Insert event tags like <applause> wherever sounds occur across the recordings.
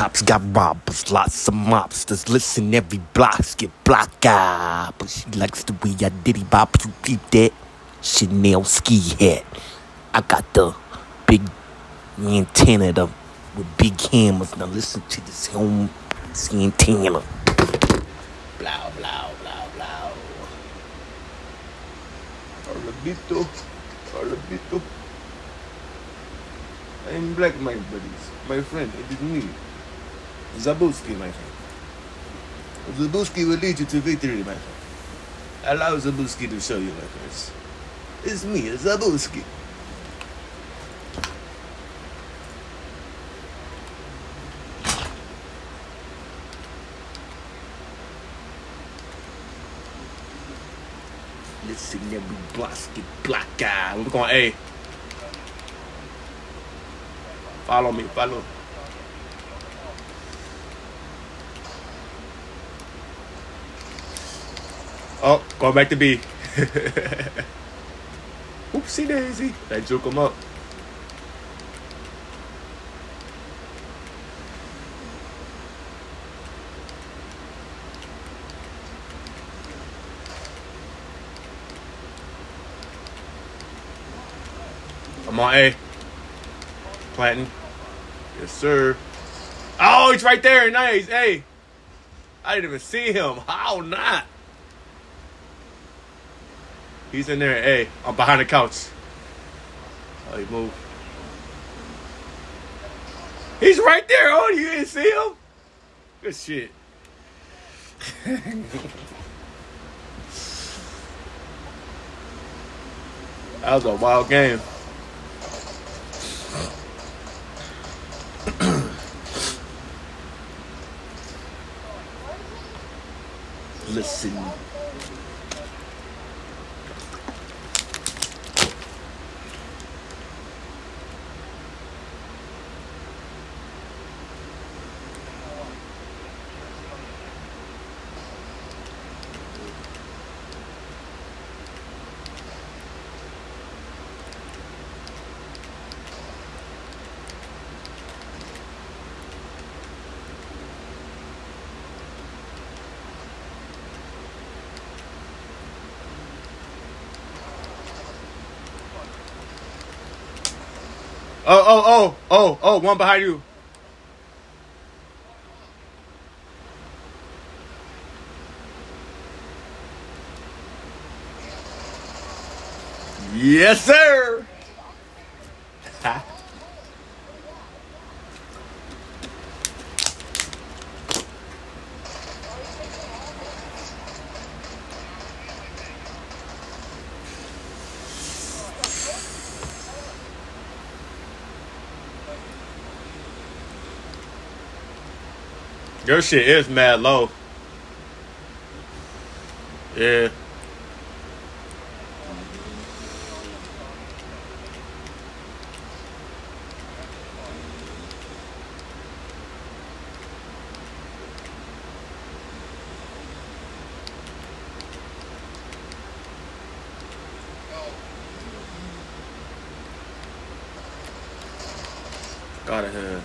cops got robbers, lots of mobsters. Listen, every block's get blocked out. But she likes the way I diddy bop. You peep that? Chanel ski hat. I got the big antenna the, with big hammers. Now listen to this home this antenna. Blah, blah, blah, blah. Olabito, Olabito. I'm black, my buddies. My friend, it is me. Zabuski, my friend. Zabuski will lead you to victory, my friend. Allow Zabuski to show you, my friends. It's me, Zabuski. Listen, every block's get blocked out. We're going A. Follow me, follow. Oh, going back to B. <laughs> Oopsie daisy. That juke him up. I'm on A. Planting. Yes, sir. Oh, he's right there. Nice. Hey. I didn't even see him. How not? He's in there. Hey, I'm behind the couch. Oh, he moved. He's right there. Oh, you didn't see him? Good shit. <laughs> that was a wild game. <clears throat> Listen. Oh, oh, oh, oh, oh, one behind you. Yes, sir. Your shit is mad low. Yeah. Got it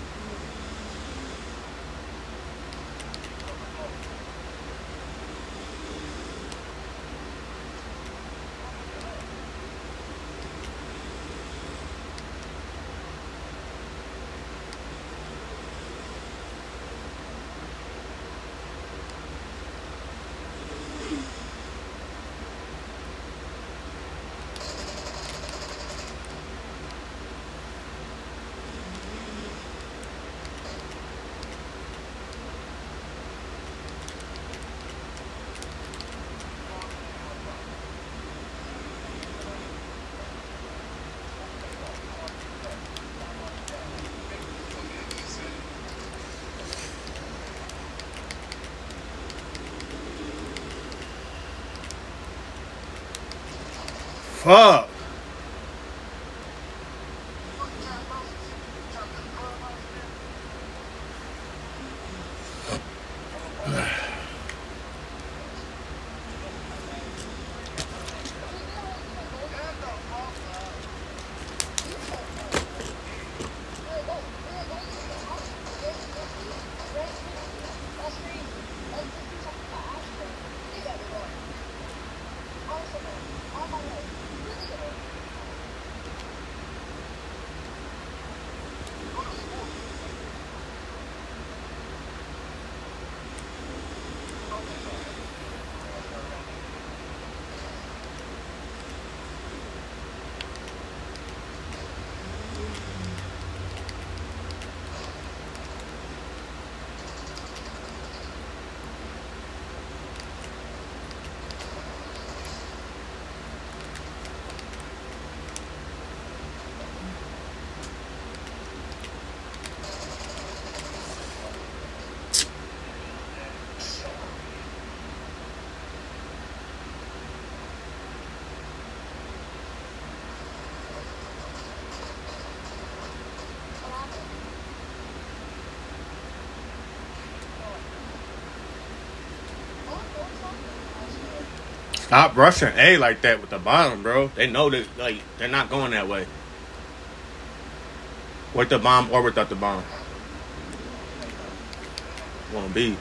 Fuck. Stop rushing A like that with the bomb, bro. They know that like they're not going that way. With the bomb or without the bomb. Wanna be.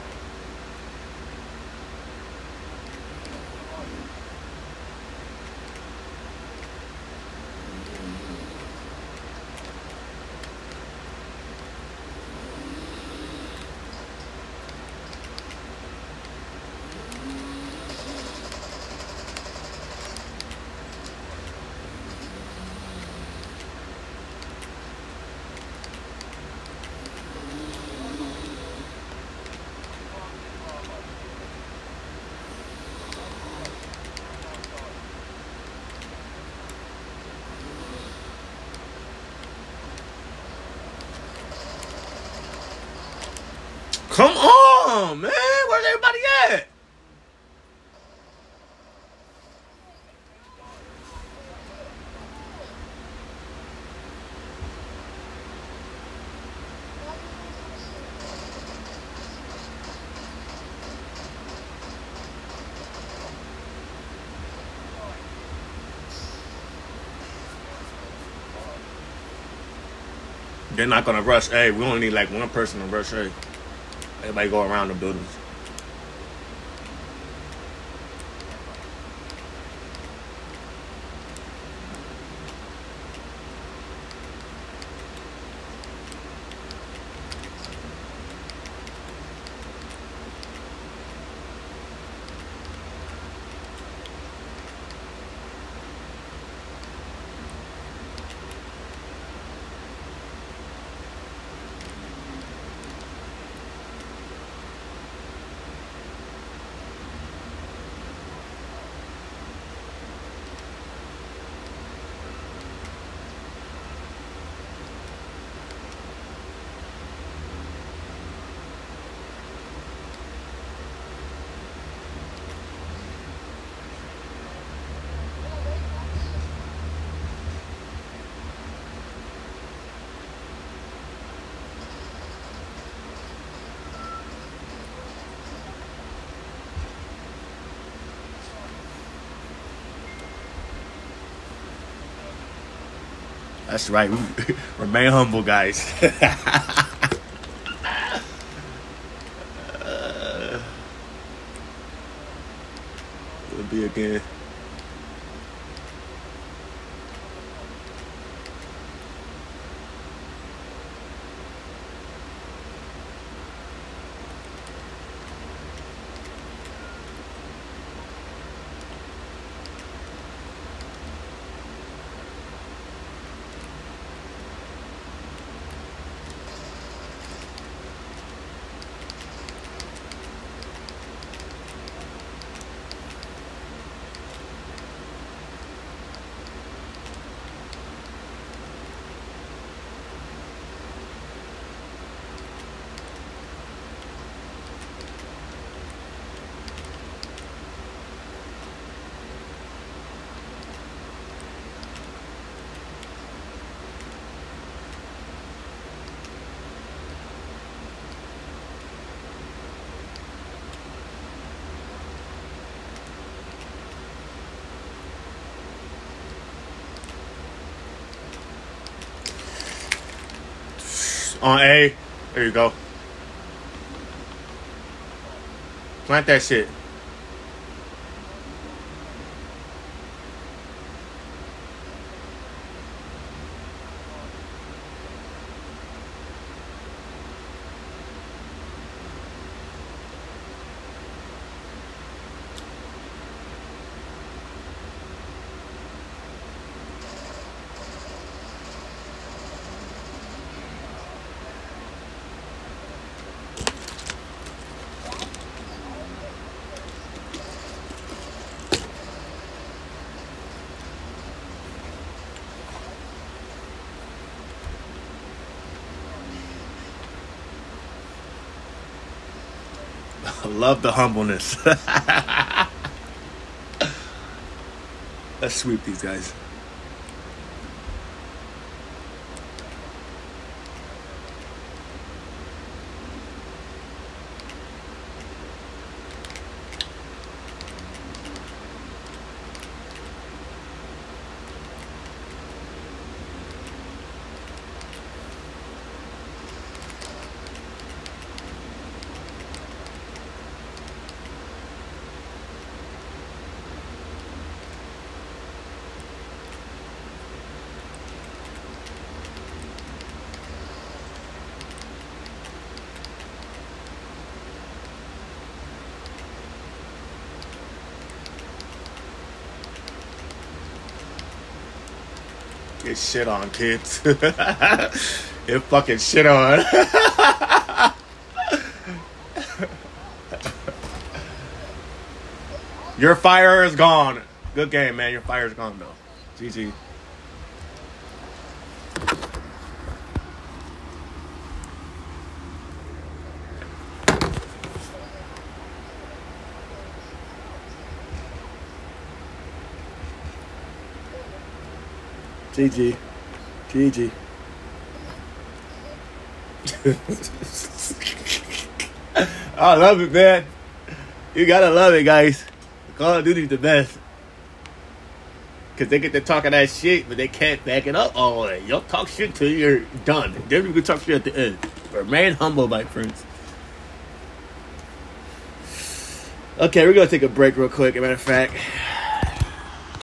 Man. Where's everybody at? They're not gonna rush A. We only need like one person to rush A. Everybody go around the buildings. That's right. <laughs> Remain humble, guys. uh, <laughs> it'll be again. On A. There you go. Plant that shit. I love the humbleness. <laughs> Let's sweep these guys. Get shit on, kids. <laughs> Get fucking shit on. <laughs> Your fire is gone. Good game, man. Your fire is gone, though. GG. GG. GG. I love it, man. You gotta love it, guys. Call of Duty's the best. Cause they get to talking that shit, but they can't back it up all the way. Y'all talk shit till you're done. Then you can talk shit at the end. Remain humble, my friends. Okay, we're gonna take a break real quick. As a matter of fact,